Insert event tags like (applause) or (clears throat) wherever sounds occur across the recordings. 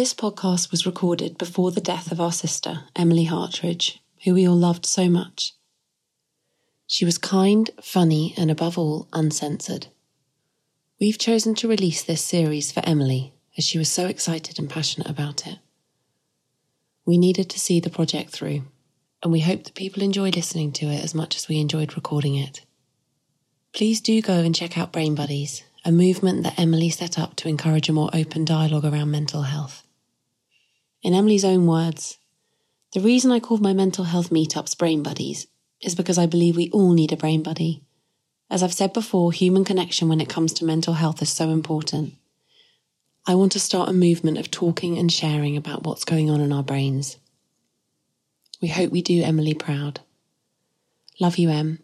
This podcast was recorded before the death of our sister, Emily Hartridge, who we all loved so much. She was kind, funny, and above all, uncensored. We've chosen to release this series for Emily as she was so excited and passionate about it. We needed to see the project through, and we hope that people enjoy listening to it as much as we enjoyed recording it. Please do go and check out Brain Buddies, a movement that Emily set up to encourage a more open dialogue around mental health. In Emily's own words, the reason I called my mental health meetups Brain Buddies is because I believe we all need a brain buddy. As I've said before, human connection when it comes to mental health is so important. I want to start a movement of talking and sharing about what's going on in our brains. We hope we do Emily proud. Love you, Em.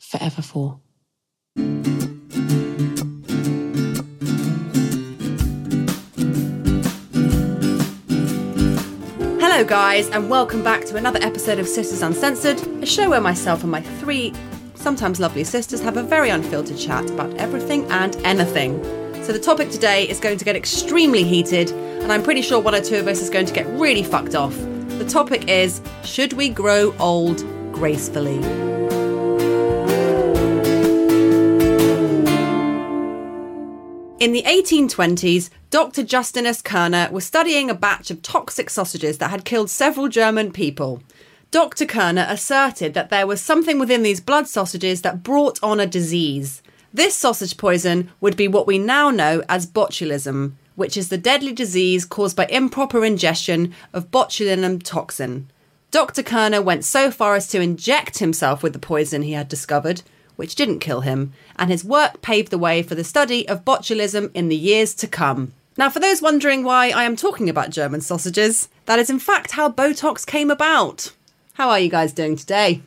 Forever for. Hello, guys, and welcome back to another episode of Sisters Uncensored, a show where myself and my three sometimes lovely sisters have a very unfiltered chat about everything and anything. So, the topic today is going to get extremely heated, and I'm pretty sure one or two of us is going to get really fucked off. The topic is Should we grow old gracefully? In the 1820s, Dr. Justinus Kerner was studying a batch of toxic sausages that had killed several German people. Dr. Kerner asserted that there was something within these blood sausages that brought on a disease. This sausage poison would be what we now know as botulism, which is the deadly disease caused by improper ingestion of botulinum toxin. Dr. Kerner went so far as to inject himself with the poison he had discovered, which didn't kill him, and his work paved the way for the study of botulism in the years to come. Now, for those wondering why I am talking about German sausages, that is in fact how Botox came about. How are you guys doing today?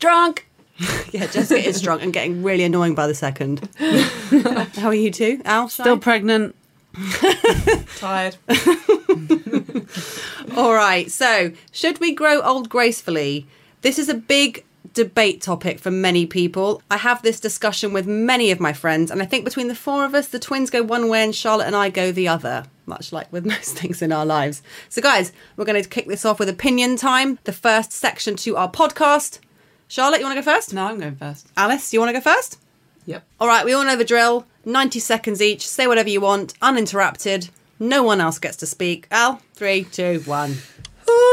Drunk. (laughs) yeah, Jessica is drunk and getting really annoying by the second. (laughs) how are you two? Al? Still pregnant. (laughs) Tired. All right, so should we grow old gracefully? This is a big debate topic for many people. I have this discussion with many of my friends, and I think between the four of us, the twins go one way and Charlotte and I go the other, much like with (laughs) most things in our lives. So, guys, we're going to kick this off with opinion time, the first section to our podcast. Charlotte, you want to go first? No, I'm going first. Alice, you want to go first? Yep. All right, we all know the drill 90 seconds each, say whatever you want, uninterrupted. No one else gets to speak. Al, three, two, one.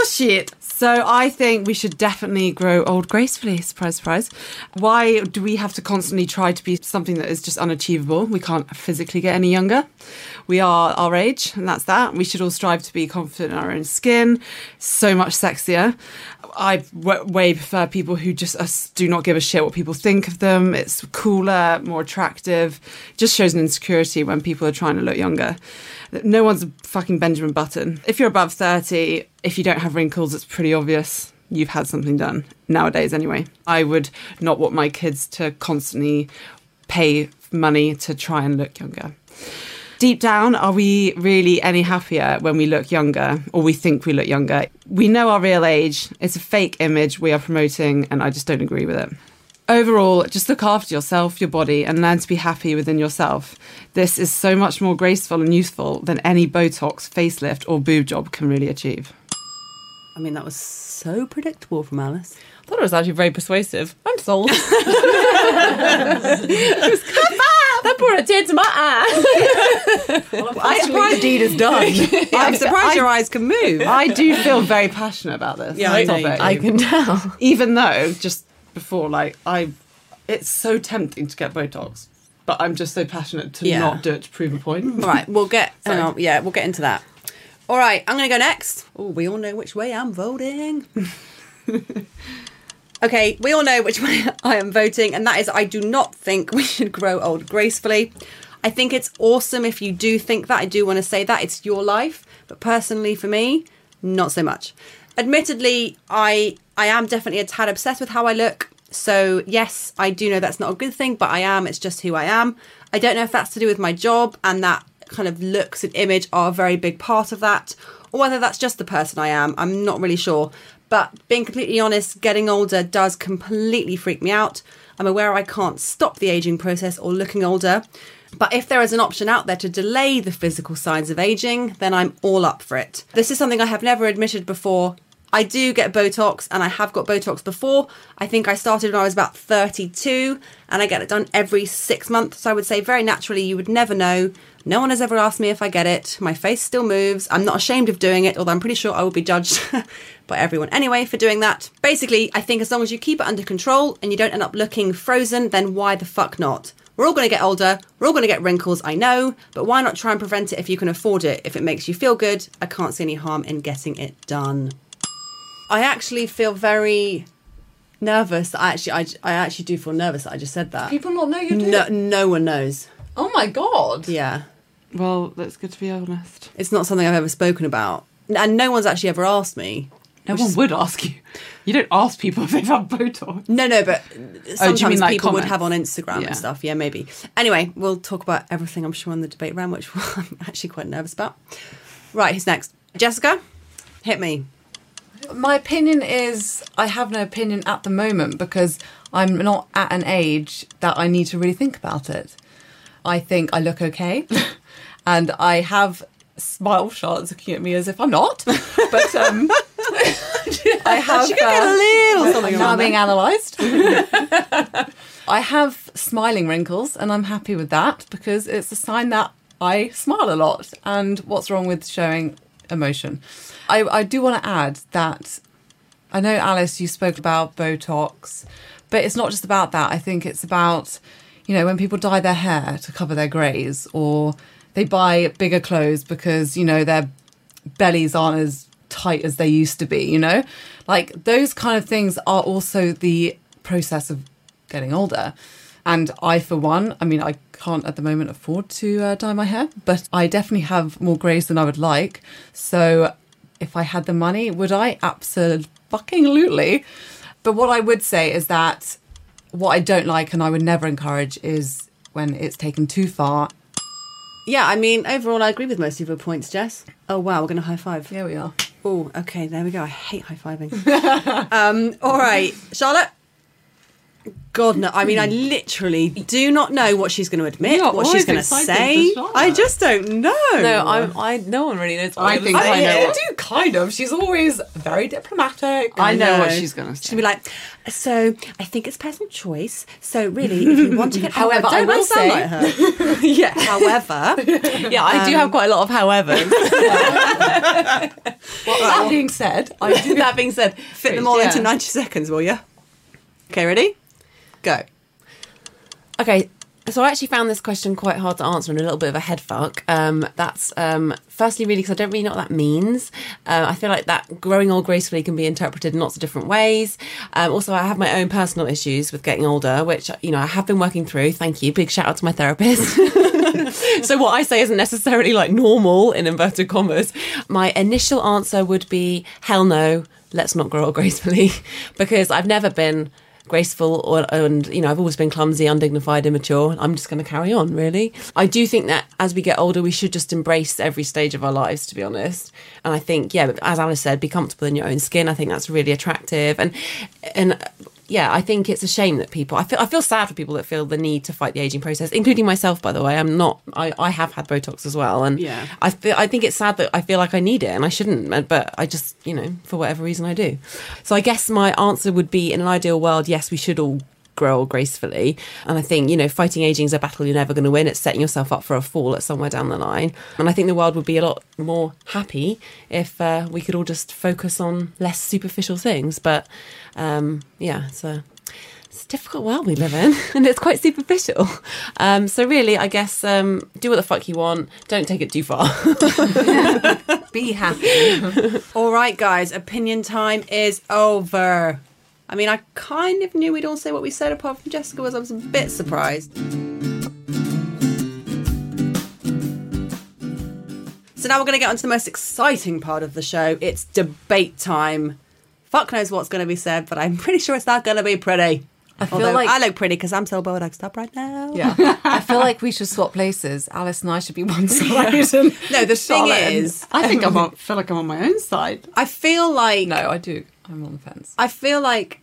Shit. So I think we should definitely grow old gracefully. Surprise, surprise. Why do we have to constantly try to be something that is just unachievable? We can't physically get any younger. We are our age, and that's that. We should all strive to be confident in our own skin. So much sexier. I w- way prefer people who just uh, do not give a shit what people think of them. It's cooler, more attractive. Just shows an insecurity when people are trying to look younger. No one's a fucking Benjamin Button. If you're above 30, if you don't have wrinkles, it's pretty obvious you've had something done nowadays anyway. I would not want my kids to constantly pay money to try and look younger. Deep down, are we really any happier when we look younger or we think we look younger? We know our real age. It's a fake image we are promoting, and I just don't agree with it. Overall, just look after yourself, your body, and learn to be happy within yourself. This is so much more graceful and useful than any Botox, facelift, or boob job can really achieve. I mean, that was so predictable from Alice. I thought it was actually very persuasive. I'm sold. (laughs) (laughs) (laughs) that brought a tear to my eye. I'm surprised deed is done. (laughs) I'm surprised I- your eyes can move. I do feel very passionate about this. Yeah, I topic. I can tell. Even though just before, like I, it's so tempting to get Botox, but I'm just so passionate to Yeah. not do it to prove a point. Right, we'll get. (laughs) Sorry. on, uh, yeah, we'll get into that. All right, I'm going to go next. Oh, we all know which way I'm voting. (laughs) okay, we all know which way I am voting, and that is I do not think we should grow old gracefully. I think it's awesome if you do think that. I do want to say that it's your life, but personally for me, not so much. Admittedly, I I am definitely a tad obsessed with how I look. So yes, I do know that's not a good thing, but I am. It's just who I am. I don't know if that's to do with my job and that kind of looks and image are a very big part of that, or whether that's just the person I am. I'm not really sure. But being completely honest, getting older does completely freak me out. I'm aware I can't stop the aging process or looking older. But if there is an option out there to delay the physical signs of aging, then I'm all up for it. This is something I have never admitted before. I do get Botox and I have got Botox before. I think I started when I was about 32 and I get it done every six months. So I would say very naturally, you would never know. No one has ever asked me if I get it. My face still moves. I'm not ashamed of doing it, although I'm pretty sure I will be judged (laughs) by everyone anyway for doing that. Basically, I think as long as you keep it under control and you don't end up looking frozen, then why the fuck not? We're all going to get older. We're all going to get wrinkles, I know, but why not try and prevent it if you can afford it? If it makes you feel good, I can't see any harm in getting it done. I actually feel very nervous. I actually, I, I actually do feel nervous that I just said that. People not know you're doing No, no one knows. Oh my god. Yeah, Well, that's good to be honest. it's not something I've ever spoken about, and no one's actually ever asked me. No one would ask you. You don't ask people (laughs) if they've had Botox. No, no, but sometimes Oh, mean, like, people would have on Instagram Yeah. and stuff. Yeah, maybe. Anyway, we'll talk about everything. I'm sure on the debate round, which (laughs) I'm actually quite nervous about. Right, who's next? Jessica, hit me. My opinion is I have no opinion at the moment because I'm not at an age that I need to really think about it. I think I look okay (laughs) and I have smile shots looking at me as if I'm not. But um (laughs) I have She could get a little something now being analysed. (laughs) I have smiling wrinkles and I'm happy with that because it's a sign that I smile a lot. And what's wrong with showing emotion? I, I do want to add that I know, Alice, you spoke about Botox, but it's not just about that. I think it's about, you know, when people dye their hair to cover their greys or they buy bigger clothes because, you know, their bellies aren't as tight as they used to be, you know? Like those kind of things are also the process of getting older. And I, for one, I mean, I can't at the moment afford to uh, dye my hair, but I definitely have more greys than I would like. So if I had the money, would I? Absolutely. But what I would say is that what I don't like and I would never encourage is when it's taken too far. Yeah, I mean, overall, I agree with most of your points, Jess. Oh, wow, we're going to high five. Here we are. Oh, okay, there we go. I hate high fiving. (laughs) um, all right, Charlotte. God, no. I mean, I hmm. literally do not know what she's going to admit, You're what she's going to say. I just don't know. No, I'm, I. No one really knows. I I'm think saying. I know what- do kind of. She's always very diplomatic. I know what know. she's going to say. She'll be like, so I think it's personal choice. So really, if you want to get, (laughs) However, don't I will sound say- like (laughs) her. (laughs) yeah. However, yeah, I do have um, quite a lot of howevers. that being said, I do. that being said, fit them all Yeah. into ninety seconds, will you? Okay, ready? Go. Okay, so I actually found this question quite hard to answer and a little bit of a head fuck. Um, that's um, firstly really because I don't really know what that means. Uh, I feel like that growing old gracefully can be interpreted in lots of different ways. Um, also, I have my own personal issues with getting older, which you know I have been working through. Thank you. Big shout out to my therapist. (laughs) so what I say isn't necessarily like normal in inverted commas. My initial answer would be hell no. Let's not grow old (laughs) gracefully because I've never been graceful or and you know I've always been clumsy, undignified, immature. I'm just going to carry on. Really, I do think that as we get older, we should just embrace every stage of our lives. To be honest, and I think yeah, as Alice said, be comfortable in your own skin. I think that's really attractive and and. Yeah, I think it's a shame that people. I feel. I feel sad for people that feel the need to fight the aging process, including myself. By the way, I'm not. I, I have had Botox as well, and Yeah. I feel. I think it's sad that I feel like I need it, and I shouldn't. But I just, you know, for whatever reason, I do. So I guess my answer would be, in an ideal world, yes, we should all grow gracefully. And I think, you know, fighting aging is a battle you're never going to win. It's setting yourself up for a fall at somewhere down the line. And I think the world would be a lot more happy if uh, we could all just focus on less superficial things. But um, yeah, so it's a difficult world we live in, (laughs) and it's quite superficial. Um, so really, I guess um, do what the fuck you want. Don't take it too far. (laughs) Be happy. All right, guys, opinion time is over. I mean, I kind of knew we'd all say what we said, apart from Jessica was. I was a bit surprised. So now we're going to get on to the most exciting part of the show. It's debate time. Fuck knows what's going to be said, but I'm pretty sure it's not going to be pretty. I feel Although like- I look pretty because I'm so botoxed up right now. Yeah, (laughs) I feel like we should swap places. Alice and I should be one side. and (laughs) No, the (laughs) thing Charlotte and- is, I think I'm on, feel like I'm on my own side. I feel like no, I do. I'm on the fence. I feel like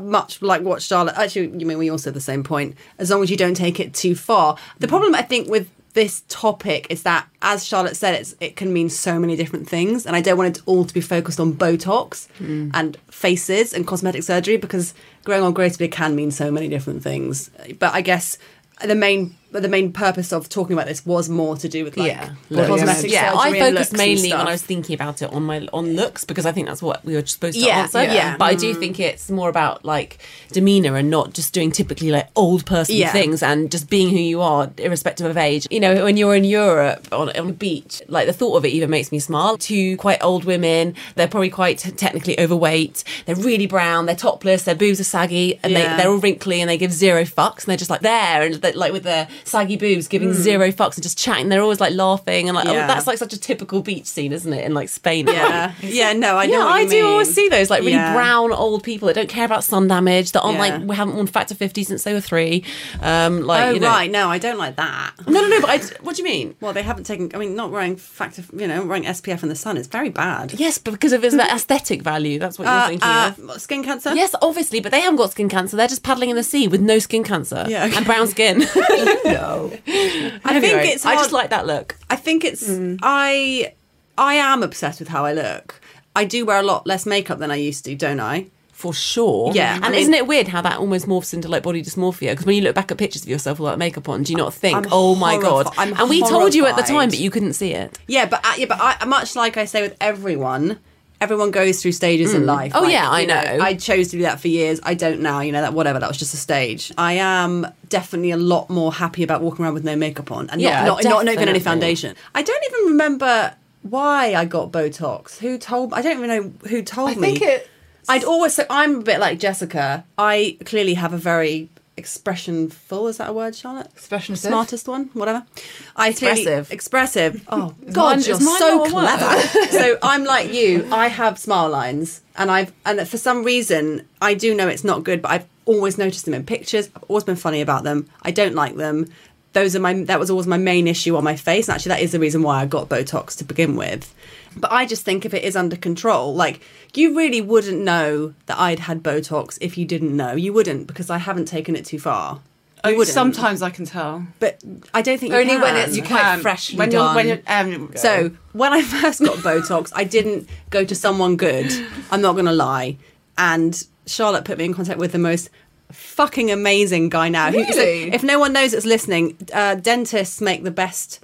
much like what Charlotte. Actually, you mean we all said the same point. As long as you don't take it too far. The problem I think with this topic is that, as Charlotte said, it's, it can mean so many different things, and I don't want it all to be focused on Botox hmm. and faces and cosmetic surgery because growing old gracefully can mean so many different things. But I guess the main the main purpose of talking about this was more to do with like yeah, cosmetic yeah. surgery I and focused mainly when. I was thinking about it on my on looks because I think that's what we were supposed to Yeah, answer. yeah. But I do think it's more about like demeanor and not just doing typically like old person Yeah. things and just being who you are, irrespective of age. You know, when you're in Europe on, on a beach, like the thought of it even makes me smile. Two quite old women, they're probably quite technically overweight. They're really brown. They're topless. Their boobs are saggy and Yeah. they, they're all wrinkly and they give zero fucks and they're just like there and like with their saggy boobs giving zero fucks and just chatting. They're always like laughing and like oh, Mm. That's like such a typical beach scene, isn't it? In like Spain. yeah, yeah. No, I know. Yeah, what I do always see those like really Yeah. brown old people that don't care about sun damage. That aren't Yeah. like we haven't worn factor fifty since they were three. Um, like Oh you know, right, no, I don't like that. no, no, no. But I, what do you mean? Well, they haven't taken. I mean, not wearing factor, you know, wearing SPF in the sun is very bad. Yes, but because of its aesthetic value. That's what you're Uh, thinking uh, of. skin cancer. Yes, obviously, but they haven't got skin cancer. They're just paddling in the sea with no skin cancer Yeah, okay. and brown skin. (laughs) (laughs) no, I think it's. I just like that look. I think it's. Mm. I. I am obsessed with how I look. I do wear a lot less makeup than I used to, don't I? For sure. Yeah, And I mean- isn't it weird how that almost morphs into like body dysmorphia? Because when you look back at pictures of yourself without makeup on, do you not think, I'm oh my god? I'm and we told you at the time, but you couldn't see it. Yeah, but uh, yeah, but I, much like I say with everyone, everyone goes through stages in mm. life. Oh, Like, yeah, I you know. I chose to do that for years. I don't now. You know that whatever. That was just a stage. I am definitely a lot more happy about walking around with no makeup on and Yeah, not, not, not even any foundation. I don't even remember why I got Botox. Who told? I don't even know who told I me. think it. I'd always say I'm a bit like Jessica. I clearly have a very expressionful. Is that a word, Charlotte? Smartest one, whatever. I Expressive. expressive. Oh God, you're so not a word? clever. (laughs) so I'm like you. I have smile lines, and I've and for some reason I do know it's not good, but I've always noticed them in pictures. I've always been funny about them. I don't like them. Those are my. That was always my main issue on my face. And actually, that is the reason why I got Botox to begin with. But I just think if it is under control, like you really wouldn't know that I'd had Botox if you didn't know. You wouldn't because I haven't taken it too far. You Oh, wouldn't. sometimes I can tell. but I don't think you Only when can. it's You quite can freshly when done. You're, when you're, um, So when I (laughs) first got Botox, I didn't go to someone good. I'm not going to lie. And Charlotte put me in contact with the most fucking amazing guy now. who- so if no one knows it's listening, uh, dentists make the best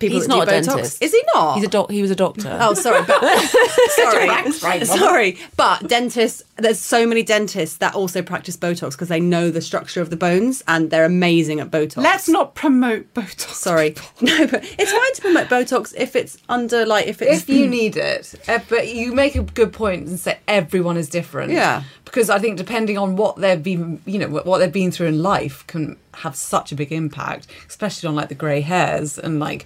people He's not do a Botox. dentist. Is he not? He's a doc. He was a doctor. Oh, sorry, but (laughs) sorry, sorry, but dentists. There's so many dentists that also practice Botox because they know the structure of the bones and they're amazing at Botox. let's not promote Botox. Sorry, (laughs) no, but it's fine to promote Botox if it's under like if it's if you (clears throat) need it. Uh, but you make a good point and say everyone is different. Yeah. Because I think depending on what they've been, you know, what what they've been through in life can have such a big impact, especially on like the grey hairs and like.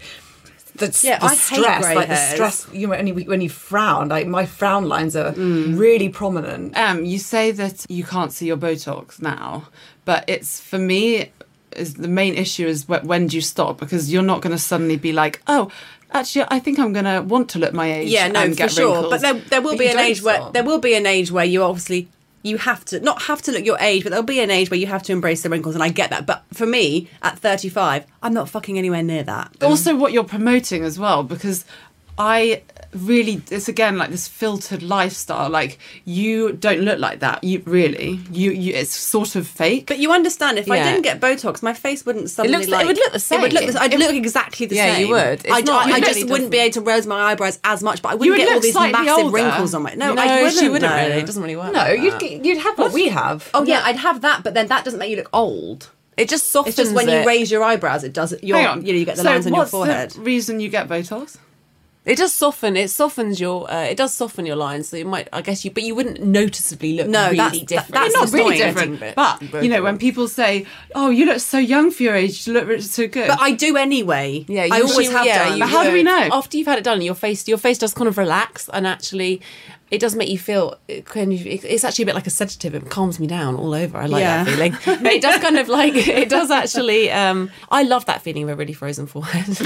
The, Yeah, the I hate stress, like hairs. the stress. You know, when you when you frown, like my frown lines are Mm. really prominent. Um, you say that you can't see your Botox now, but it's for me is the main issue is wh- when do you stop because you're not going to suddenly be like, oh, actually, I think I'm going to want to look my age. yeah, no, for sure. wrinkles. But there, there will But be an age where there will be an age where you obviously you have to not have to look your age, but there'll be an age where you have to embrace the wrinkles, and I get that. But for me, at 35, I'm not fucking anywhere near that. also what you're promoting as well because I really it's again like this filtered lifestyle like you don't look like that you really you you it's sort of fake But you understand, if I didn't get Botox, my face wouldn't suddenly looks- it like would look the It would look. same. The, I'd look exactly the Yeah, same. you would. It's I, not- I, I it just really wouldn't be able to raise my eyebrows as much, but I wouldn't would get all these massive older. wrinkles on my. No, no, I wouldn't. she wouldn't no. really. It doesn't really work. No, like you'd get- you'd have what we have. Oh yeah, I'd have that, but then that doesn't make you look old. It just softens It's just when it. you raise your eyebrows, it does. Your, Hang on. You know, you get the so lines on your what's forehead. the reason you get Botox It does soften. It softens your. Uh, it does soften your lines. So you might. I guess you. But you wouldn't noticeably look No, really that's- that- that's not really point. different but you know when people say oh you look so young for your age you look so good But I do anyway. Yeah, I you- always have yeah, done. you But how do we know? After you've had it done, your face, your face does kind of relax, and actually, it does make you feel. It kind of, it's actually a bit like a sedative. It calms me down all over. I like Yeah. that feeling. But it does kind of like (laughs) it does actually. Um, I love that feeling of a really frozen forehead. (laughs) but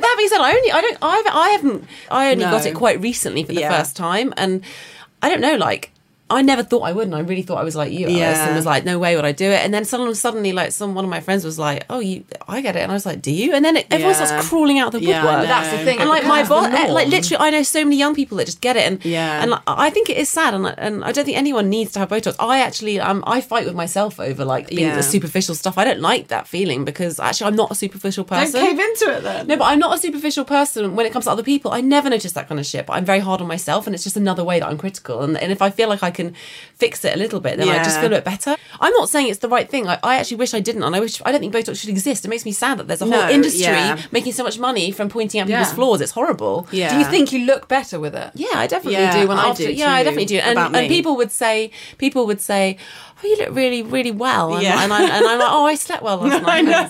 that being said, I only, I don't, I've, I haven't, I only No. got it quite recently for the Yeah. first time, and I don't know, like. I never thought I would, and I really thought I was like you, Alice, Yeah. and was like, no way would I do it. And then suddenly, suddenly, like some one of my friends was like, oh, you, I get it, and I was like, do you? And then it, everyone Yeah. starts crawling out of the Yeah, woodwork. know. That's the thing, and like my becomes boss, like literally, I know so many young people that just get it, and Yeah. and like, I think it is sad, and and I don't think anyone needs to have Botox. I actually, um, I fight with myself over like being Yeah. the superficial stuff. I don't like that feeling because actually, I'm not a superficial Don't person. cave into it then. No, but I'm not a superficial person when it comes to other people. I never notice that kind of shit, but I'm very hard on myself, and it's just another way that I'm critical. And, and if I feel like I can fix it a little bit, then I just feel a bit better. I'm not saying it's the right thing. I, I actually wish I didn't, and I wish I don't think Botox should exist. It makes me sad that there's a whole No, industry yeah. making so much money from pointing out people's Yeah. flaws. It's horrible. Yeah. Do you think you look better with it? Yeah, I definitely Yeah, do. When I after, do yeah, I definitely do. And, and people would say, people would say, "Oh, you look really, really well." And, Yeah. and, I, and I'm like, "Oh, I slept well last (laughs) night." (laughs) I know.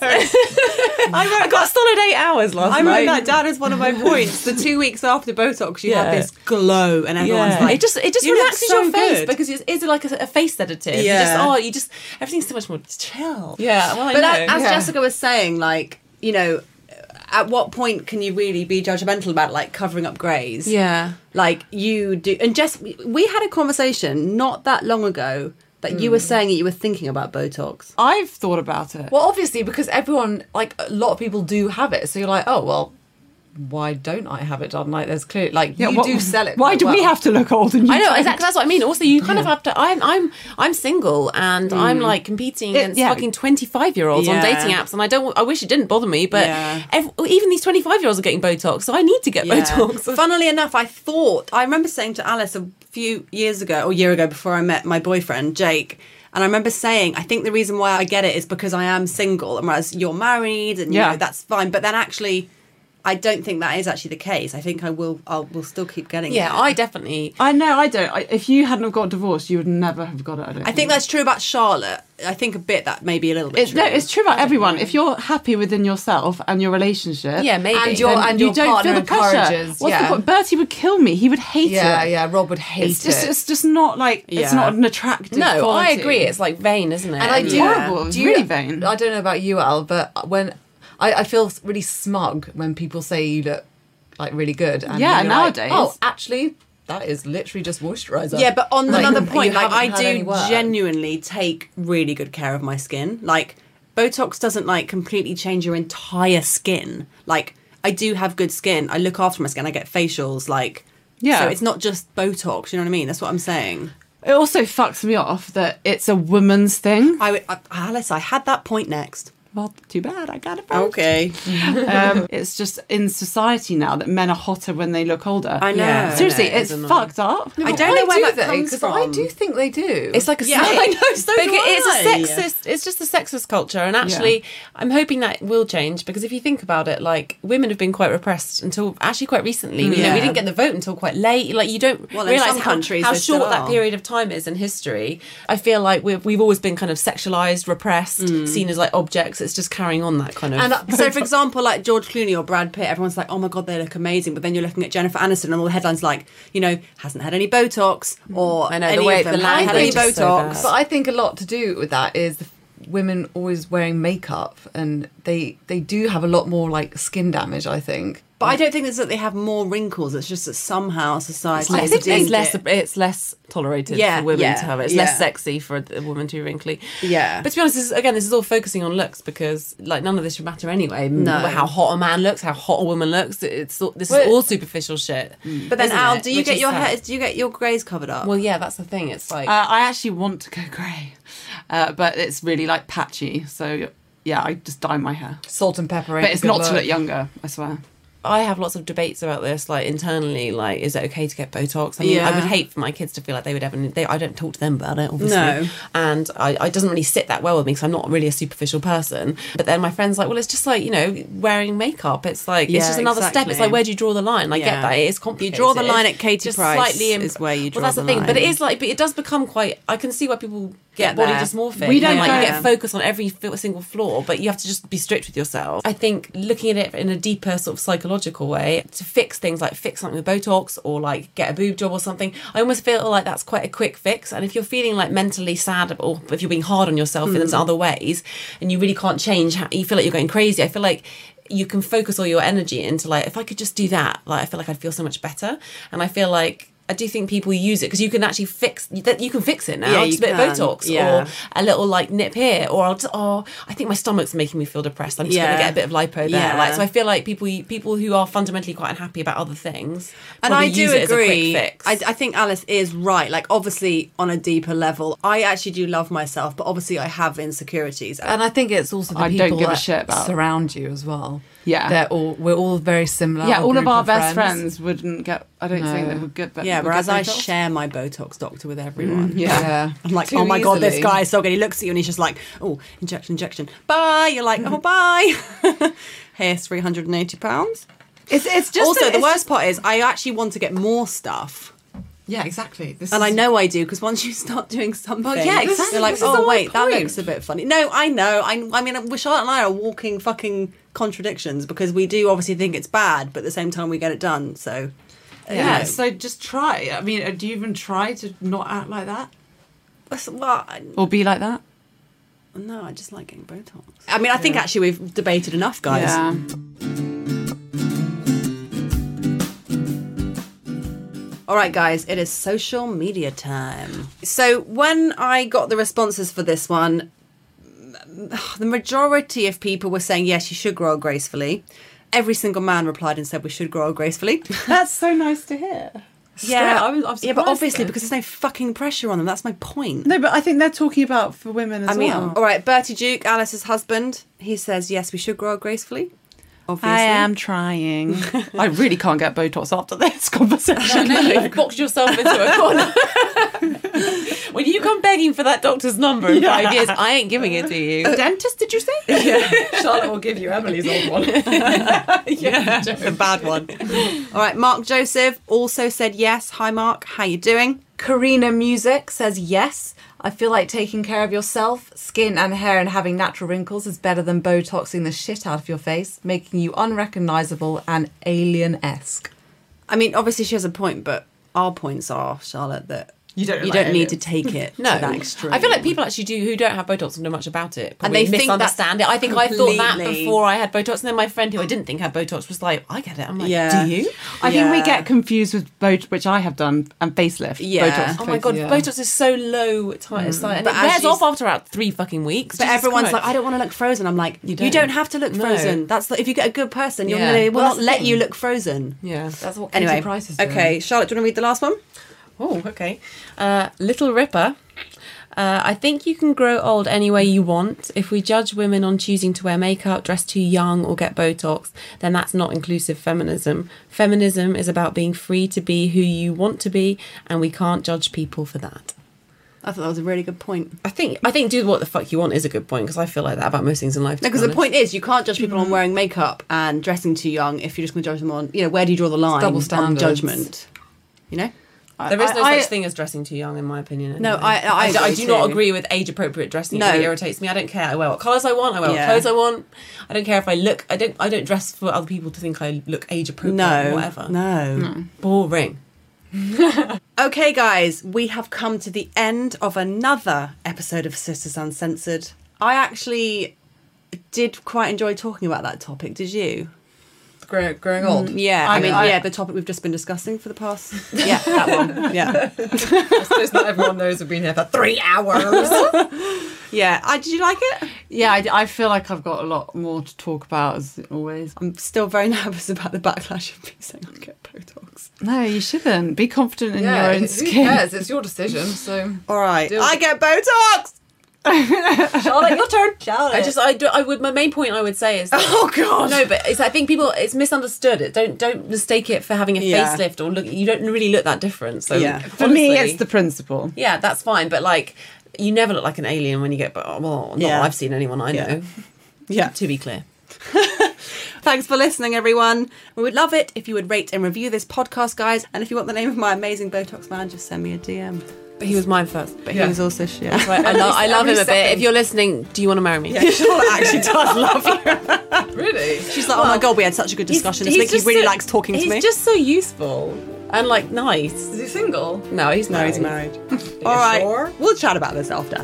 I, got a solid eight hours last I night. I wrote that down as one of my points. The two weeks after Botox, you (laughs) Yeah. have this glow, and everyone's Yeah. like, it just it just relaxes so your face good." Because it's, it's like a, a face sedative. You Yeah. just, oh, you just everything's so much more chill. Yeah, well, I But as, as Yeah. Jessica was saying, like you know, at what point can you really be judgmental about like covering up greys? yeah, like you do. And Jess, we had a conversation not that long ago that you were hmm. saying that you were thinking about Botox. I've thought about it. Well, obviously, because everyone, like a lot of people do have it. So you're like, oh, well, why don't I have it done? Like, there's clearly, like, you what- do sell it. Why do we have to look old? And you I know don't? exactly. That's what I mean. Also, you kind of have to. I'm I'm I'm single and I'm mm. like competing It- against yeah. fucking 25 year olds on dating apps, and I don't. I wish it didn't bother me, but Yeah. ev- even these 25 year olds are getting Botox, so I need to get Botox. (laughs) Funnily enough, I thought I remember saying to Alice a few years ago or a year ago before I met my boyfriend Jake. And I remember saying, I think the reason why I get it is because I am single, and whereas you're married, and you Yeah. know that's fine. But then actually, I don't think that is actually the case. I think I will, I will still keep getting Yeah, it. I definitely. I know. I don't. I, if you hadn't have got divorced, you would never have got it. I don't. I think that's true about Charlotte. I think a bit that may be a little bit It's, true. no, it's true about everyone. If you're happy within yourself and your relationship, Yeah, maybe. And your- and you your don't feel the pressure. encourages, What's yeah. the point? Bertie would kill me. He would hate Yeah, it. yeah. Yeah. Rob would hate It's just, it. it's just not like Yeah. it's not an attractive. no, I agree. It's like vain, isn't it? and I do. Yeah. horrible. Do you- really vain. I don't know about you, Al, but when I, I feel really smug when people say you look like really good. And Yeah, you're like, nowadays. oh, actually, that is literally just moisturizer. Yeah, but on Like, another (laughs) point, like I do genuinely take really good care of my skin. Like Botox doesn't like completely change your entire skin. Like I do have good skin. I look after my skin. I get facials. Like Yeah. so it's not just Botox. You know what I mean? That's what I'm saying. It also fucks me off that it's a woman's thing. I, I Alice, I had that point next. Well, too bad. I got it. first. Okay, (laughs) Um, it's just in society now that men are hotter when they look older. I know. Yeah. Seriously, I know, it's it's fucked up. I don't know where do that they? comes 'Cause I do think they do. It's like a Yeah, sex- I know, so Because do it's I. a sexist. It's just a sexist culture, and actually, I'm hoping that will change. Because if you think about it, like women have been quite repressed until actually quite recently. You know, Yeah. we didn't get the vote until quite late. Like you don't Well, realize how, countries how short that period of time is in history. I feel like we've we've always been kind of sexualized, repressed, Mm. seen as like objects. It's just carrying on that kind of. And uh, so, for (laughs) example, like George Clooney or Brad Pitt, everyone's like, "Oh my god, they look amazing," but then you're looking at Jennifer Aniston, and all the headlines like, you know, hasn't had any Botox, or I know, the way- of them the haven't had any language is so Botox. But I think a lot to do with that is women always wearing makeup, and they they do have a lot more like skin damage. I think. But I don't think it's that they have more wrinkles. It's just that somehow society I think it's less. it- It's less tolerated Yeah, for women yeah, to have it. It's yeah. less sexy for a woman to be wrinkly. Yeah. But to be honest, this is, again, this is all focusing on looks because like none of this should matter anyway. No. How hot a man looks, how hot a woman looks. It's all, this Well- is all superficial shit. But then, Al, do you Which get your hair? Do you get your greys covered up? Well, yeah, that's the thing. It's like Uh, I actually want to go grey, uh, but it's really like patchy. So yeah, I just dye my hair. Salt and pepper. But it's not to look younger. I swear. I have lots of debates about this, like internally, like is it okay to get Botox? I mean, I would hate for my kids to feel like they would ever. They, I don't talk to them about it, obviously, No. and I, I it doesn't really sit that well with me because I'm not really a superficial person. But then my friends like, well, it's just like you know, wearing makeup. It's like Yeah, it's just another step. It's like where do you draw the line? I Yeah. get that it is complicated. You draw the line at Katie Just Price slightly imp- is where you draw the line. Well, that's the, the thing. But it is like, but it does become quite. I can see why people Get body there. dysmorphic. We you don't like you get focus on every single flaw, but you have to just be strict with yourself. I think looking at it in a deeper sort of psychological way to fix things like fix something with Botox or like get a boob job or something, I almost feel like that's quite a quick fix. And if you're feeling like mentally sad or if you're being hard on yourself in hmm. other ways and you really can't change, how, you feel like you're going crazy. I feel like you can focus all your energy into like if I could just do that, like I feel like I'd feel so much better. And I feel like I do think people use it because you can actually fix that. You can fix it now. Yeah, just you a bit can. of Botox Yeah. or a little like nip here, or I'll just, oh, I think my stomach's making me feel depressed. I'm just Yeah. gonna get a bit of lipo there. Yeah. Like, so I feel like people people who are fundamentally quite unhappy about other things and I do use it agree. as a quick fix. I, I think Alice is right. Like, obviously, on a deeper level, I actually do love myself, but obviously, I have insecurities. And I think it's also the I don't people give a that shit about- surround you as well. Yeah. they're all we're all very similar. yeah, all of group our best friends. wouldn't get. I don't think No. they would get. But yeah, would whereas I Botox. share my Botox doctor with everyone. Mm, yeah. Yeah, I'm like, Too oh my god, this guy is so good. He looks at you and he's just like, oh, injection, injection. Bye. You're like, oh, bye. (laughs) Here's three hundred and eighty pounds. It's it's just Also, that the it's worst part is I actually want to get more stuff. yeah, exactly. This And I know I do because once you start (laughs) doing something, yeah, exactly. you're like, This oh wait, that looks a bit funny. No, I know. I, I mean, Charlotte and I are walking fucking contradictions because we do obviously think it's bad, but at the same time we get it done. So Yeah, Yeah. so just try. I mean, uh, do you even try to not act like that well, I- or be like that? no, I just like getting Botox. I mean, I think actually we've debated enough, guys. Yeah. All right, guys, it is social media time. So, when I got the responses for this one, (sighs) the majority of people were saying, yes, you should grow gracefully. Every single man replied and said, we should grow gracefully. (laughs) That's so nice to hear. yeah, I'm- I'm yeah, but obviously, though. because there's no fucking pressure on them. That's my point. No, but I think they're talking about for women as I mean, well. all right, Bertie Duke, Alice's husband, he says, yes, we should grow gracefully. Obviously. I am trying. (laughs) I really can't get Botox after this (laughs) conversation. No, you've boxed yourself into a corner. (laughs) when you come begging for that doctor's number in five years, I ain't giving it to you. Uh, dentist, did you say? Charlotte will give you Emily's old one. yeah, the bad one. All right, Mark Joseph also said yes. Hi, Mark. How you doing? Karina Music says yes. I feel like taking care of yourself, skin and hair, and having natural wrinkles is better than Botoxing the shit out of your face, making you unrecognizable and alien esque. I mean, obviously she has a point, but our points are Charlotte that You don't you like don't need to take it No, (laughs) to that extreme. I feel like people actually do who don't have Botox and don't know much about it, And probably they think that's misunderstand it. I think I thought that before I had Botox, and then my friend who I didn't think had Botox was like, "I get it." I'm like, Yeah. "Do you?" I think we get confused with Botox, which I have done, and facelift. Yeah. Botox. Oh my god, Yeah. Botox is so low tight, it's mm. like, and But it wears off after about three fucking weeks. But Jesus everyone's Christ. like, I don't want to look frozen. I'm like, you don't, don't. have to look No. frozen. That's the, if you get a good person, you're Yeah. gonna, will Well, not let thing. you look frozen. yeah. That's what Katie Anyway, Price is doing. okay, Charlotte, do you want to read the last one? Oh, okay. Uh, Little Ripper. Uh, I think you can grow old any way you want. If we judge women on choosing to wear makeup, dress too young, or get Botox, then that's not inclusive feminism. Feminism is about being free to be who you want to be, and we can't judge people for that. I thought that was a really good point. I think I think do what the fuck you want is a good point because I feel like that about most things in life. to No, because the point is, you can't judge people on wearing makeup and dressing too young if you're just going to judge them on, you know, where do you draw the line double on standards. judgment? You know? There is no I- such thing as dressing too young, in my opinion. No, I I- I d- I agree do not agree with age appropriate dressing. No. It really irritates me. I don't care. I wear what colours I want. I wear Yeah. what clothes I want. I don't care if I look. I don't. I don't dress for other people to think I look age appropriate. No. or whatever. No. Boring. (laughs) Okay, guys, we have come to the end of another episode of Sisters Uncensored. I actually did quite enjoy talking about that topic. Did you? Grow, growing old. Mm, yeah, I, I- mean, I- yeah, the topic we've just been discussing for the past. Yeah, (laughs) that one. Yeah, I suppose not everyone knows we've been here for three hours. (laughs) yeah. I, did you like it? Yeah, I, I feel like I've got a lot more to talk about as always. I'm still very (laughs) nervous about the backlash of me saying I get Botox. No, you shouldn't. Be confident in yeah, your own who skin. cares? It's your decision. So, All right, I get Botox. Charlotte, your turn. Charlotte. I just. I do. I would. My main point I would say is. That, (laughs) Oh God. No, but it's, I think people it's misunderstood. It don't don't mistake it for having a Yeah. facelift or look. You don't really look that different. So Yeah. For me, it's the principle. Yeah, that's fine. But like, you never look like an alien when you get. Well, not Yeah. I've seen anyone I know. Yeah. (laughs) Yeah. To be clear. (laughs) Thanks for listening, everyone. We would love it if you would rate and review this podcast, guys. And if you want the name of my amazing Botox man, just send me a DM. But he was mine first. But Yeah. he was also shit. Right, I, lo- I love him a bit. If you're listening, do you want to marry me? Yeah, Charlotte actually does love (laughs) you. really? She's like, oh my god, we had such a good discussion this week. He just really so- likes talking to me. he's just so useful and like nice. Is he single? No, he's no, married. he's married. (laughs) All right, sure? we'll chat about this after.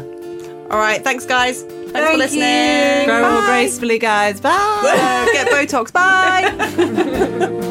All right, thanks, guys. Thanks for Thank listening. Grow more gracefully, guys. Bye. (laughs) Get Botox. Bye.